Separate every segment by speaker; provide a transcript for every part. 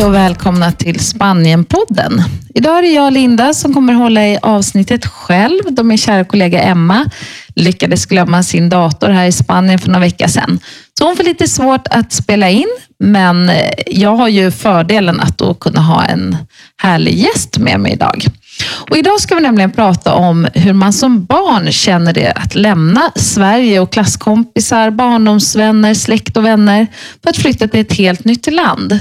Speaker 1: Hej och välkomna till Spanienpodden. Idag är det jag, Linda, som kommer hålla i avsnittet själv, då min kära kollega Emma lyckades glömma sin dator här i Spanien för några veckor sedan. Så hon får lite svårt att spela in, men eh, jag har ju fördelen att då kunna ha en härlig gäst med mig idag. Och idag ska vi nämligen prata om hur man som barn känner det att lämna Sverige och klasskompisar, barndomsvänner, släkt och vänner för att flytta till ett helt nytt land.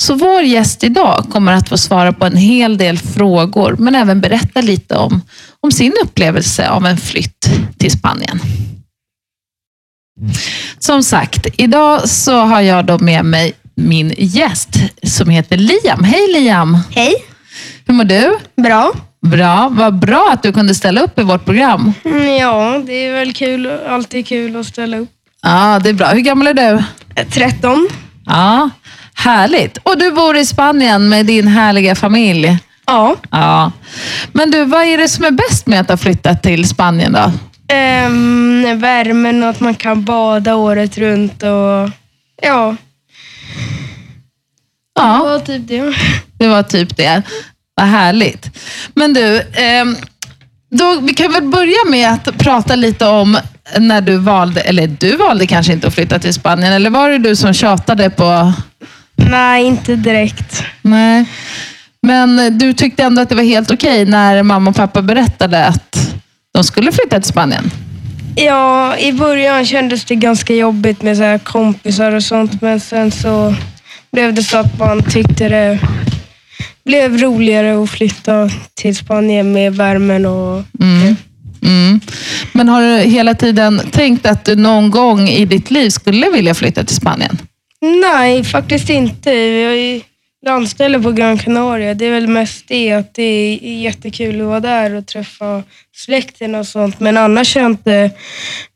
Speaker 1: Så vår gäst idag kommer att få svara på en hel del frågor, men även berätta lite om, om sin upplevelse av en flytt till Spanien. Som sagt, idag så har jag då med mig min gäst som heter Liam. Hej Liam!
Speaker 2: Hej.
Speaker 1: Hur mår du?
Speaker 2: Bra.
Speaker 1: Bra, vad bra att du kunde ställa upp i vårt program.
Speaker 2: Mm, Ja, det är väl kul. Alltid kul att ställa upp.
Speaker 1: Ja, det är bra. Hur gammal är du?
Speaker 2: Eh, 13.
Speaker 1: Ja, härligt. Och du bor i Spanien med din härliga familj.
Speaker 2: Ja.
Speaker 1: Ja. Men du, vad är det som är bäst med att ha flyttat till Spanien då?
Speaker 2: Ehm, värmen och att man kan bada året runt och ja, det
Speaker 1: Ja,
Speaker 2: var typ det.
Speaker 1: det var typ det. Vad härligt. Men du, ehm, då, vi kan väl börja med att prata lite om när du valde, eller du valde kanske inte att flytta till Spanien, eller var det du som tjatade på
Speaker 2: Nej, inte direkt.
Speaker 1: Nej. Men du tyckte ändå att det var helt okej när mamma och pappa berättade att de skulle flytta till Spanien?
Speaker 2: Ja, i början kändes det ganska jobbigt med så här kompisar och sånt, men sen så blev det så att man tyckte det blev roligare att flytta till Spanien med värmen och
Speaker 1: Mm. Mm. Men har du hela tiden tänkt att du någon gång i ditt liv skulle vilja flytta till Spanien?
Speaker 2: Nej, faktiskt inte. Har ju landställe på Gran Canaria. Det är väl mest det att det är jättekul att vara där och träffa släkten och sånt. Men annars har jag inte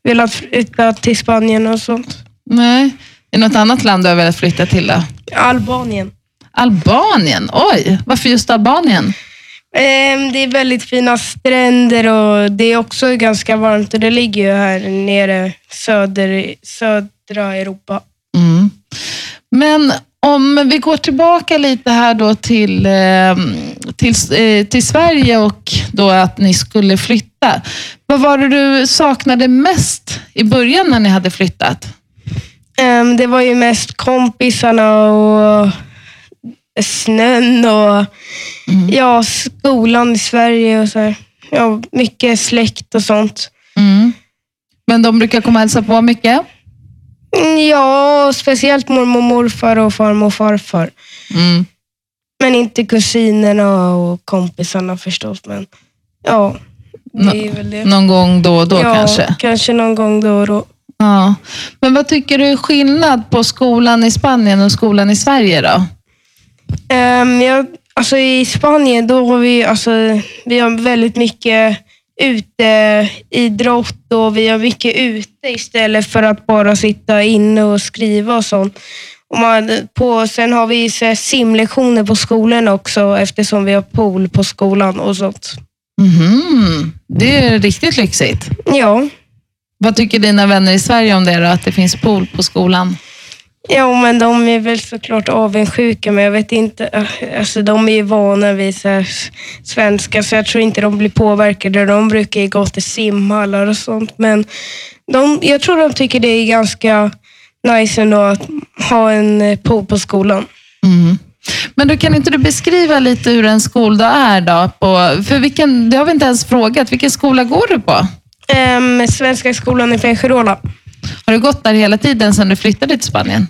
Speaker 2: velat flytta till Spanien och sånt.
Speaker 1: Nej. Är det något annat land du har velat flytta till då?
Speaker 2: Albanien.
Speaker 1: Albanien? Oj, varför just Albanien?
Speaker 2: Ehm, Det är väldigt fina stränder och det är också ganska varmt och det ligger ju här nere söder, södra Europa.
Speaker 1: Mm. Men om vi går tillbaka lite här då till, eh, till, eh, till Sverige och då att ni skulle flytta. Vad var det du saknade mest i början när ni hade flyttat?
Speaker 2: Ehm, Det var ju mest kompisarna och snön och ja, skolan i Sverige och så här. Ja, mycket släkt och sånt.
Speaker 1: Mm. Men de brukar komma och hälsa på mycket?
Speaker 2: Mm, Ja, speciellt mormor och morfar och farmor och farfar.
Speaker 1: Mm.
Speaker 2: Men inte kusinerna och kompisarna förstås. Men ja, det är väl det.
Speaker 1: Någon gång då och då
Speaker 2: ja,
Speaker 1: kanske?
Speaker 2: Kanske någon gång då och då.
Speaker 1: Ja. Men vad tycker du är skillnad på skolan i Spanien och skolan i Sverige då?
Speaker 2: Um, jag, alltså I Spanien då har vi, alltså, vi har väldigt mycket uteidrott och vi har mycket ute istället för att bara sitta inne och skriva och sånt. Och man, på, sen har vi så simlektioner på skolan också eftersom vi har pool på skolan och sånt.
Speaker 1: Mhm. Det är riktigt lyxigt.
Speaker 2: Ja,
Speaker 1: Vad tycker dina vänner i Sverige om det då, att det finns pool på skolan?
Speaker 2: Ja men de är väl såklart avundsjuka men jag vet inte. Alltså, de är ju vana vid så här svenska så jag tror inte de blir påverkade. De brukar ju gå till simhallar och sånt men de, jag tror de tycker det är ganska nice ändå att ha en eh, pool på skolan.
Speaker 1: Mm. Men då kan inte du beskriva lite hur en skoldag är då? På, för vilken, det har vi inte ens frågat. Vilken skola går du på?
Speaker 2: Um, Svenska skolan i Fuengirola.
Speaker 1: Har du gått där hela tiden sedan du flyttade till Spanien?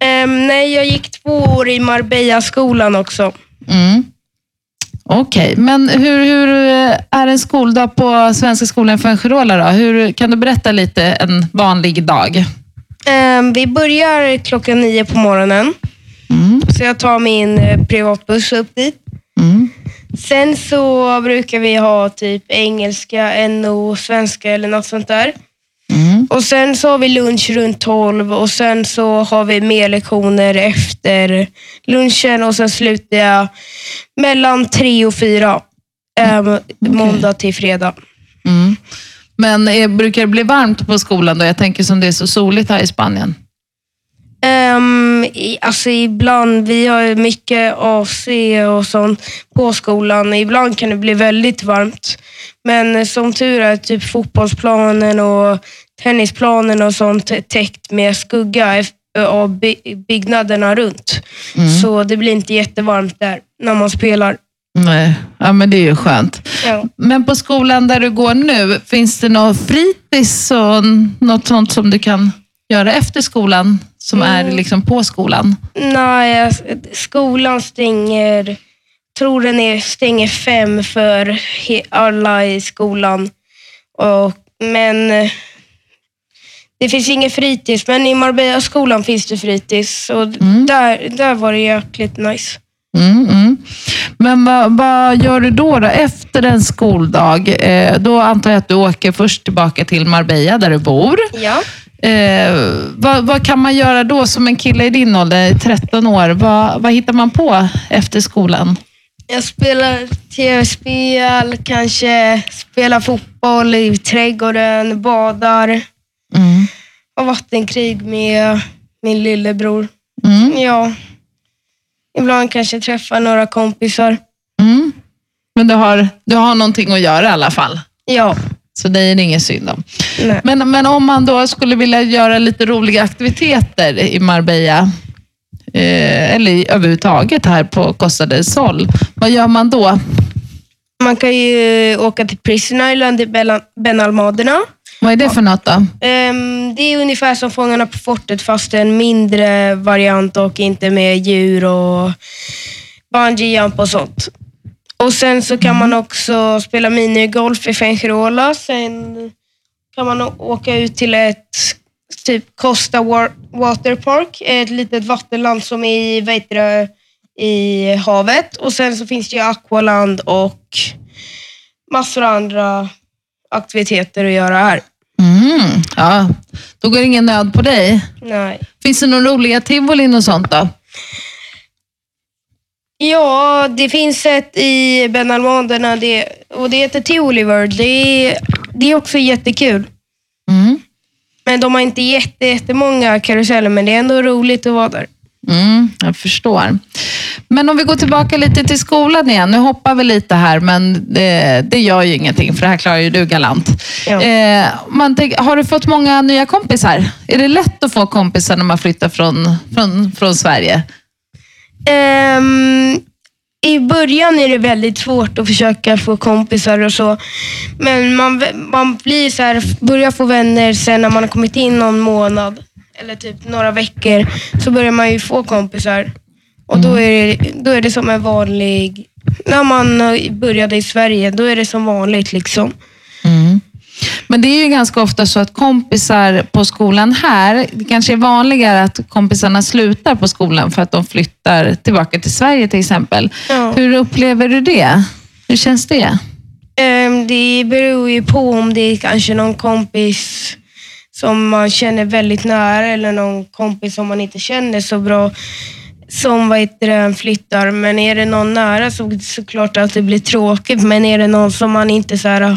Speaker 2: Ehm, nej, jag gick två år i Marbella-skolan också.
Speaker 1: Mm. Okej, men hur, hur är en skoldag på Svenska skolan i Fuengirola då? Hur, kan du berätta lite en vanlig dag?
Speaker 2: Ehm, vi börjar klockan nio på morgonen.
Speaker 1: Mm.
Speaker 2: Så jag tar min eh, privatbuss upp dit.
Speaker 1: Mm.
Speaker 2: Sen så brukar vi ha typ engelska, NO, svenska eller något sånt där.
Speaker 1: Mm.
Speaker 2: Och Sen så har vi lunch runt 12 och sen så har vi mer lektioner efter lunchen och sen slutar jag mellan tre och fyra. ehm, Måndag till fredag.
Speaker 1: Mm. Men är, brukar det bli varmt på skolan då? Jag tänker som det är så soligt här i Spanien.
Speaker 2: Ehm, i, alltså ibland, vi har mycket AC och sånt på skolan. Ibland kan det bli väldigt varmt. Men som tur är typ fotbollsplanen och tennisplanen och sånt täckt med skugga av by- byggnaderna runt. Så det blir inte jättevarmt där när man spelar.
Speaker 1: Nej, ja, men det är ju skönt.
Speaker 2: Ja.
Speaker 1: Men på skolan där du går nu, finns det något fritids och något sånt som du kan göra efter skolan som är liksom på skolan?
Speaker 2: Nej, skolan stänger, tror den är, stänger fem för alla i skolan. Och, men det finns ingen fritids, men i Marbella-skolan finns det fritids. Och där, där var det jäkligt nice.
Speaker 1: Mm, mm. Men vad, vad gör du då, då efter en skoldag? Eh, då antar jag att du åker först tillbaka till Marbella där du bor.
Speaker 2: Ja.
Speaker 1: Eh, vad, vad kan man göra då som en kille i din ålder, 13 år? Vad, vad hittar man på efter skolan?
Speaker 2: Jag spelar tv-spel, kanske spelar fotboll i trädgården, badar,
Speaker 1: Mm.
Speaker 2: har vattenkrig med min lillebror.
Speaker 1: Mm.
Speaker 2: Ja. Ibland kanske träffar några kompisar.
Speaker 1: Mm. Men du har, du har någonting att göra i alla fall.
Speaker 2: Ja.
Speaker 1: Så det är det ingen synd om.
Speaker 2: Nej.
Speaker 1: Men, men om man då skulle vilja göra lite roliga aktiviteter i Marbella, eh, eller överhuvudtaget här på Costa del Sol, vad gör man då?
Speaker 2: Man kan ju åka till Prison Island i Benalmaderna.
Speaker 1: Vad är det för något då?
Speaker 2: Ehm, det är ungefär som Fångarna på fortet fast en mindre variant och inte med djur och bungee jump och sånt. Och sen så kan man också spela minigolf i Fuengirola. Sen kan man åka ut till ett typ Costa Wa- Water Park, ett litet vattenland som är i, vad i havet. Och sen så finns det ju Aqualand och massor av andra aktiviteter att göra här.
Speaker 1: Mm, ja, då går ingen nöd på dig.
Speaker 2: Nej.
Speaker 1: Finns det några roliga tivolin och sånt då?
Speaker 2: Ja, det finns ett i Benalmaderna det, och det heter Tivoli World. Det är, det är också jättekul.
Speaker 1: Mm.
Speaker 2: Men de har inte jätte, jättemånga karuseller, men det är ändå roligt att vara där.
Speaker 1: Mm, jag förstår. Men om vi går tillbaka lite till skolan igen. Nu hoppar vi lite här, men det, det gör ju ingenting, för det här klarar ju du galant.
Speaker 2: Ja.
Speaker 1: Eh, man tänk, har du fått många nya kompisar? Är det lätt att få kompisar när man flyttar från, från, från Sverige?
Speaker 2: Ehm, I början är det väldigt svårt att försöka få kompisar och så. Men man, man blir så här, börjar få vänner sen när man har kommit in någon månad eller typ några veckor. Så börjar man ju få kompisar. Och då är, det, då är det som en vanlig... När man började i Sverige, då är det som vanligt. liksom.
Speaker 1: Men det är ju ganska ofta så att kompisar på skolan här, det kanske är vanligare att kompisarna slutar på skolan för att de flyttar tillbaka till Sverige till exempel.
Speaker 2: Ja.
Speaker 1: Hur upplever du det? Hur känns det?
Speaker 2: Ehm, Det beror ju på om det är kanske någon kompis som man känner väldigt nära eller någon kompis som man inte känner så bra som vad heter det, flyttar. Men är det någon nära så såklart att det blir tråkigt. Men är det någon som man inte så här,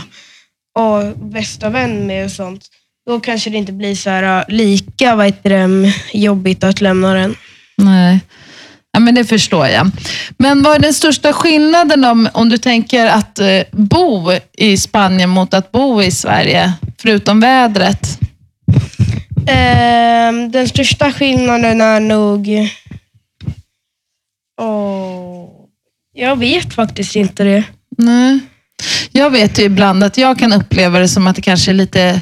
Speaker 2: åh, bästa vän med och sånt, då kanske det inte blir så här, lika vad heter det, jobbigt att lämna den.
Speaker 1: Nej. Ja, men det förstår jag. Men vad är den största skillnaden om, om du tänker att eh, bo i Spanien mot att bo i Sverige, förutom vädret?
Speaker 2: Ehm, den största skillnaden är nog... Åh, jag vet faktiskt inte det.
Speaker 1: Nej. Jag vet ju ibland att jag kan uppleva det som att det kanske är lite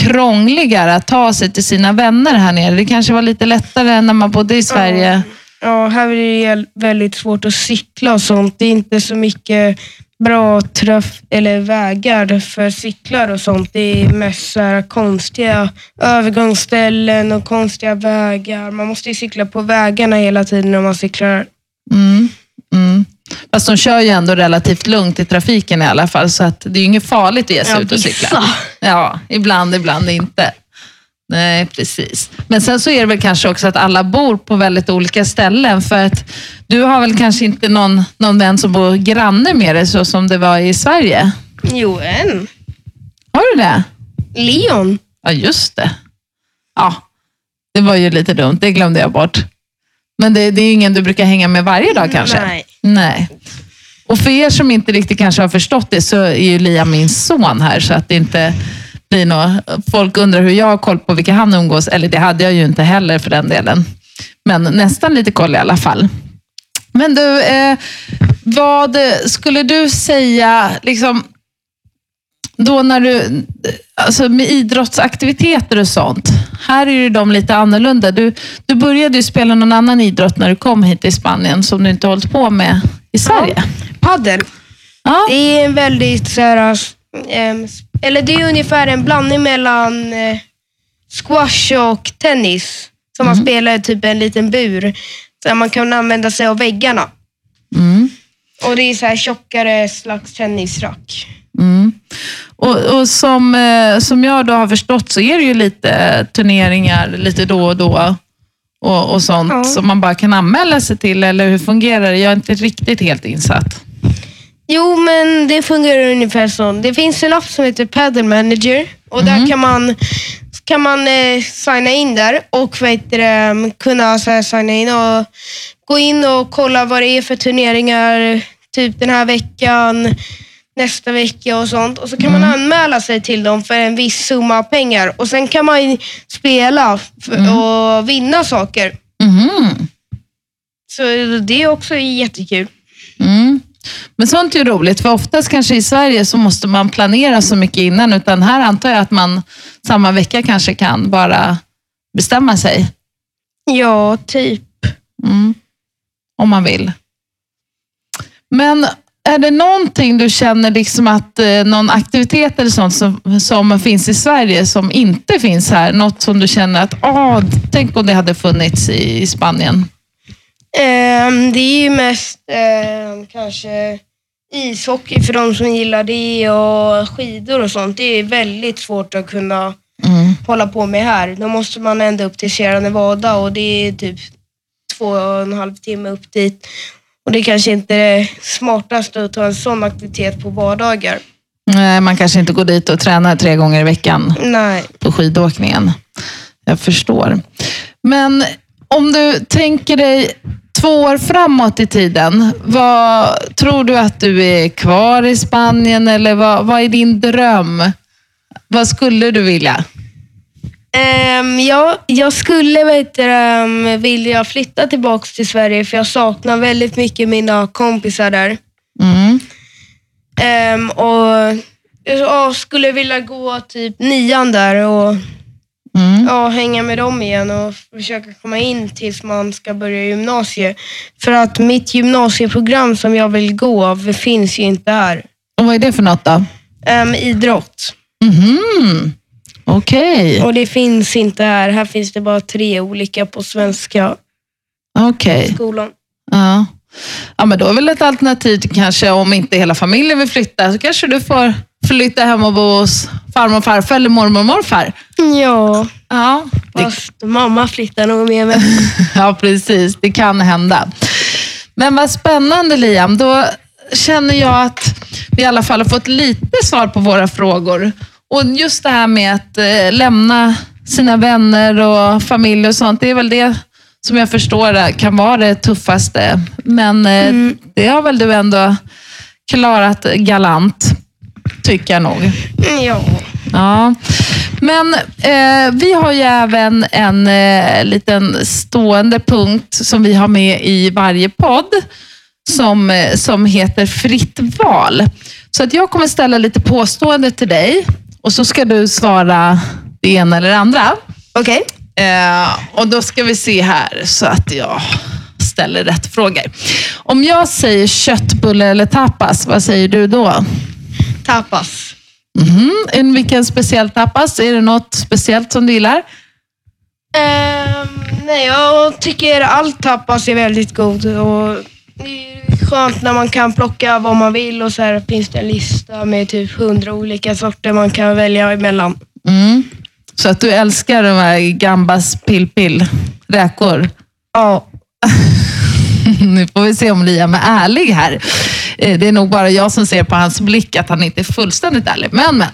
Speaker 1: krångligare att ta sig till sina vänner här nere. Det kanske var lite lättare när man bodde i Sverige.
Speaker 2: Ja, här är det väldigt svårt att cykla och sånt. Det är inte så mycket bra traf eller vägar för cyklar och sånt. Det är mest så här konstiga övergångsställen och konstiga vägar. Man måste ju cykla på vägarna hela tiden när man cyklar.
Speaker 1: Mm. Mm. Fast de kör ju ändå relativt lugnt i trafiken i alla fall, så att det är ju inget farligt att ge sig
Speaker 2: Ja,
Speaker 1: ut och cykla.
Speaker 2: vissa.
Speaker 1: Ja, ibland, ibland inte. Nej, precis. Men sen så är det väl kanske också att alla bor på väldigt olika ställen. För att du har väl kanske inte någon, någon vän som bor granne med dig så som det var i Sverige?
Speaker 2: Jo, en.
Speaker 1: Har du det?
Speaker 2: Leon.
Speaker 1: Ja, just det. Ja, det var ju lite dumt. Det glömde jag bort. Men det, det är ingen du brukar hänga med varje dag kanske?
Speaker 2: Nej.
Speaker 1: Nej. Och för er som inte riktigt kanske har förstått det så är ju Liam min son här så att det inte blir något... Folk undrar hur jag har koll på vilka han umgås. Eller det hade jag ju inte heller för den delen. Men nästan lite koll i alla fall. Men du, eh, vad skulle du säga, liksom, då när du, alltså med idrottsaktiviteter och sånt. Här är ju de lite annorlunda. Du, du började ju spela någon annan idrott när du kom hit till Spanien som du inte hållit på med i Sverige.
Speaker 2: Paddel.
Speaker 1: Ja.
Speaker 2: Det är en väldigt så här, ehm, eller det är ungefär en blandning mellan eh, squash och tennis. Som man spelar i typ en liten bur. Så man kan använda sig av väggarna.
Speaker 1: Mm.
Speaker 2: Och det är så här tjockare slags tennisrack.
Speaker 1: Mm. Och, och som, eh, som jag då har förstått så är det ju lite turneringar lite då och då och, och sånt
Speaker 2: Ja.
Speaker 1: som man bara kan anmäla sig till, eller hur fungerar det? Jag är inte riktigt helt insatt.
Speaker 2: Jo, men det fungerar ungefär så. Det finns en app som heter Paddle Manager och där kan man, kan man eh, signa in där och vad heter det, kunna så här, signa in och gå in och kolla vad det är för turneringar typ den här veckan, nästa vecka och sånt. Och så kan man anmäla sig till dem för en viss summa pengar och sen kan man spela för, och vinna saker.
Speaker 1: Mhm.
Speaker 2: Så det är också jättekul.
Speaker 1: Mm. Men sånt är ju roligt, för oftast kanske i Sverige så måste man planera så mycket innan, utan här antar jag att man samma vecka kanske kan bara bestämma sig,
Speaker 2: Ja, typ.
Speaker 1: mm. om man vill. Men är det någonting du känner liksom att eh, någon aktivitet eller sånt som, som finns i Sverige som inte finns här? Något som du känner att, ah, tänk om det hade funnits i, i Spanien?
Speaker 2: Ehm, det är ju mest ehm, kanske ishockey för de som gillar det och skidor och sånt. Det är väldigt svårt att kunna
Speaker 1: Mm.
Speaker 2: hålla på med här. Då måste man ända upp till Sierra Nevada och det är typ två och en halv timme upp dit. Och det är kanske inte det smartaste att ta en sån aktivitet på vardagar.
Speaker 1: Nej, man kanske inte går dit och tränar tre gånger i veckan.
Speaker 2: Nej.
Speaker 1: på skidåkningen. Jag förstår. Men om du tänker dig två år framåt i tiden, vad tror du att du är kvar i Spanien eller vad, vad är din dröm? Vad skulle du vilja?
Speaker 2: Ehm, ja, jag skulle vet du, ehm, vilja flytta tillbaka till Sverige för jag saknar väldigt mycket mina kompisar där.
Speaker 1: Mm.
Speaker 2: Ehm, och ja, skulle vilja gå typ nian där och
Speaker 1: Mm.
Speaker 2: ja, hänga med dem igen och försöka komma in tills man ska börja gymnasiet. För att mitt gymnasieprogram som jag vill gå finns ju inte här.
Speaker 1: Och vad är det för något då?
Speaker 2: Ehm, idrott.
Speaker 1: Mhm. Okej,
Speaker 2: Och det finns inte här. Här finns det bara tre olika på svenska
Speaker 1: okej.
Speaker 2: skolan.
Speaker 1: Ja. ja, men då är väl ett alternativ kanske om inte hela familjen vill flytta så kanske du får flytta hem och bo hos farmor och farfar eller mormor och morfar.
Speaker 2: Ja,
Speaker 1: Ja, det
Speaker 2: fast mamma flyttar nog med mig.
Speaker 1: Ja, precis. Det kan hända. Men vad spännande Liam. Då känner jag att vi i alla fall har fått lite svar på våra frågor. Och just det här med att eh, lämna sina vänner och familj och sånt, det är väl det som jag förstår kan vara det tuffaste. Men eh, det har väl du ändå klarat galant, tycker jag nog.
Speaker 2: Ja.
Speaker 1: Ja, men eh, vi har ju även en eh, liten stående punkt som vi har med i varje podd som, eh, som heter fritt val. Så att jag kommer ställa lite påstående till dig och så ska du svara det ena eller det andra.
Speaker 2: Okej.
Speaker 1: Eh, och då ska vi se här så att jag ställer rätt frågor. Om jag säger köttbulle eller tapas, vad säger du då?
Speaker 2: Tapas.
Speaker 1: En Vilken speciell tapas? Är det något speciellt som du gillar?
Speaker 2: Ehm, nej, jag tycker allt tapas är väldigt god. Och skönt när man kan plocka vad man vill och så här finns det en lista med typ hundra olika sorter man kan välja emellan.
Speaker 1: Mm. Så att du älskar de här gambas pill-pill, räkor.
Speaker 2: Ja.
Speaker 1: Nu får vi se om Liam är ärlig här. Eh, Det är nog bara jag som ser på hans blick att han inte är fullständigt ärlig. Men, men.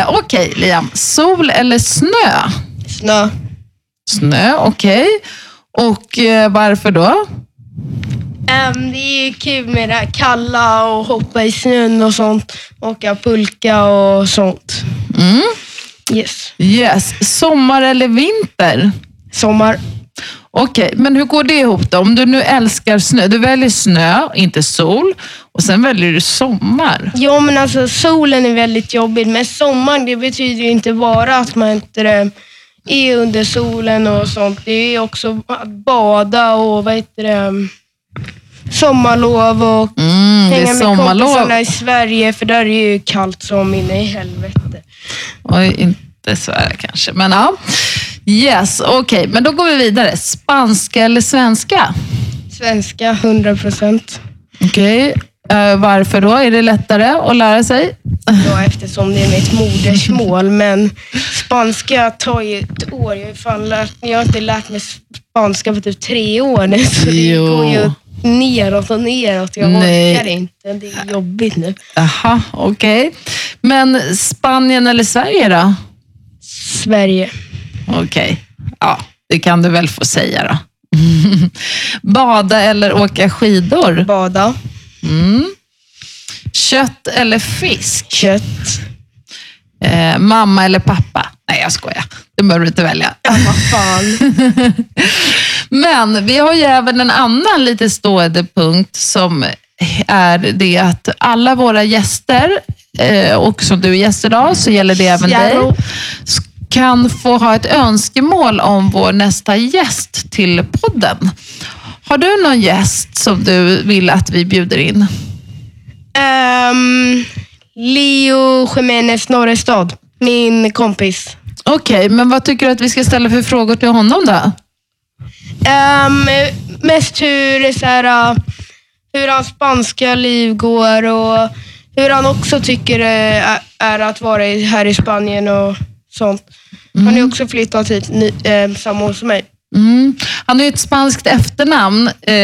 Speaker 1: Eh, Okej, Liam. Sol eller snö?
Speaker 2: Snö.
Speaker 1: Snö, okej. Och eh, varför då?
Speaker 2: Ehm, det är ju kul med det här kalla och hoppa i snön och sånt. Åka pulka och sånt.
Speaker 1: Mm.
Speaker 2: Yes.
Speaker 1: Yes. Sommar eller vinter?
Speaker 2: Sommar.
Speaker 1: Okej, men hur går det ihop då? Om du nu älskar snö, du väljer snö, inte sol, och sen väljer du sommar.
Speaker 2: Ja, men alltså solen är väldigt jobbig, men sommaren det betyder ju inte bara att man inte det, är under solen och sånt. Det är också att bada och vad heter det, sommarlov och
Speaker 1: Mm,
Speaker 2: hänga med kompisarna i Sverige, för där är det ju kallt som inne i helvete.
Speaker 1: Oj, inte svära kanske, men ja. Yes, okej, men då går vi vidare. Spanska eller svenska?
Speaker 2: Svenska, 100 procent.
Speaker 1: Okej, eh, varför då? Är det lättare att lära sig?
Speaker 2: Ja, eftersom det är mitt modersmål, men spanska tar ju ett år. Jag har, fan lärt, jag har inte lärt mig spanska på typ tre år nu, så det
Speaker 1: Jo.
Speaker 2: går ju neråt och neråt. Jag
Speaker 1: Nej.
Speaker 2: orkar inte. Det är jobbigt nu.
Speaker 1: Jaha, okej. Men Spanien eller Sverige då?
Speaker 2: Sverige.
Speaker 1: Okej, ja, det kan du väl få säga då. Bada eller åka skidor?
Speaker 2: Bada.
Speaker 1: Mm. Kött eller fisk?
Speaker 2: Kött.
Speaker 1: Eh, mamma eller pappa? Nej, jag skojar. Det behöver du inte välja.
Speaker 2: Ja, vad fan.
Speaker 1: Men vi har ju även en annan lite stående punkt som är det att alla våra gäster, eh, och som du är gäst idag, så gäller det även dig, kan få ha ett önskemål om vår nästa gäst till podden. Har du någon gäst som du vill att vi bjuder in?
Speaker 2: Ehm, Leo Jiménez Norrestad. Min kompis.
Speaker 1: Okej, men vad tycker du att vi ska ställa för frågor till honom då?
Speaker 2: Ehm, mest hur, är så här, uh, hur hans spanska liv går och hur han också tycker det är, är att vara här i Spanien och sånt. Han har ju också flyttat hit eh, samma år som mig.
Speaker 1: Mm. Han har ju ett spanskt efternamn. Eh,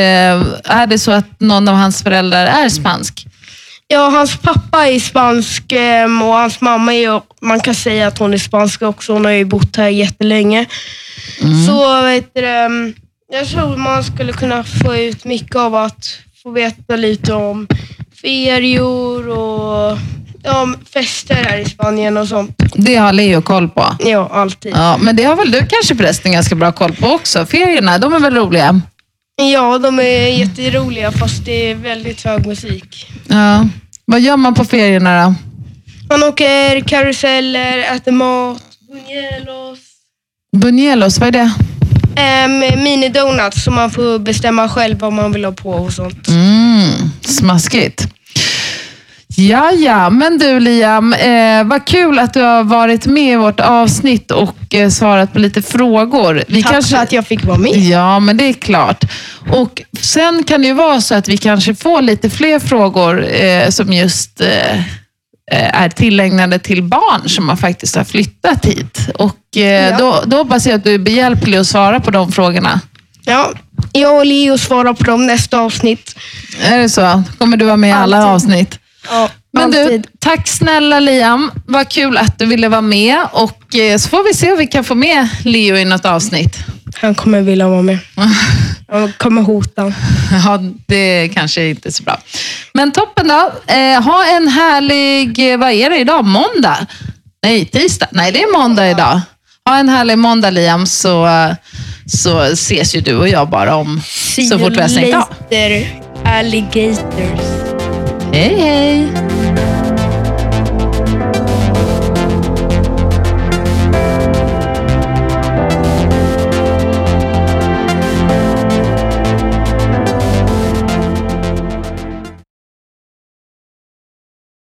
Speaker 1: är det så att någon av hans föräldrar är spansk?
Speaker 2: Ja, hans pappa är spansk ehm, och hans mamma är man kan säga att hon är spansk också. Hon har ju bott här jättelänge. Så vet du, ehm, jag tror man skulle kunna få ut mycket av att få veta lite om ferior och om fester här i Spanien och sånt.
Speaker 1: Det har Leo koll på.
Speaker 2: Ja, alltid.
Speaker 1: Ja, men det har väl du kanske förresten ganska bra koll på också. Ferierna, de är väl roliga?
Speaker 2: Ja, de är jätteroliga fast det är väldigt hög musik.
Speaker 1: Ja. Vad gör man på ferierna då?
Speaker 2: Man åker karuseller, äter mat, buñuelos.
Speaker 1: Buñuelos, vad är det?
Speaker 2: Um, Mini-donuts som man får bestämma själv vad man vill ha på och sånt.
Speaker 1: Mm, smaskigt. Ja, ja, men du Liam, eh, vad kul att du har varit med i vårt avsnitt och eh, svarat på lite frågor. Vi
Speaker 2: Tack för att jag fick vara med.
Speaker 1: Ja, men det är klart. Och Sen kan det ju vara så att vi kanske får lite fler frågor eh, som just eh, är tillägnade till barn som har faktiskt har flyttat hit. Och eh,
Speaker 2: Ja.
Speaker 1: då, då hoppas jag att du är behjälplig att svara på de frågorna.
Speaker 2: Ja, jag och Leo svarar på dem nästa avsnitt.
Speaker 1: Är det så? Kommer du vara med i alla
Speaker 2: Alltid.
Speaker 1: avsnitt?
Speaker 2: Ja,
Speaker 1: Men du,
Speaker 2: alltid.
Speaker 1: tack snälla Liam. Vad kul att du ville vara med och eh, så får vi se om vi kan få med Leo i något avsnitt.
Speaker 2: Han kommer vilja vara med. Han kommer hota.
Speaker 1: Ja, det kanske inte är så bra. Men toppen då. Eh, ha en härlig, eh, vad är det idag? Måndag? Nej, tisdag. Nej, det är måndag idag. Ha en härlig måndag Liam, så, eh, så ses ju du och jag bara om så fort vi har stängt av.
Speaker 2: Alligators.
Speaker 1: Hej, hej!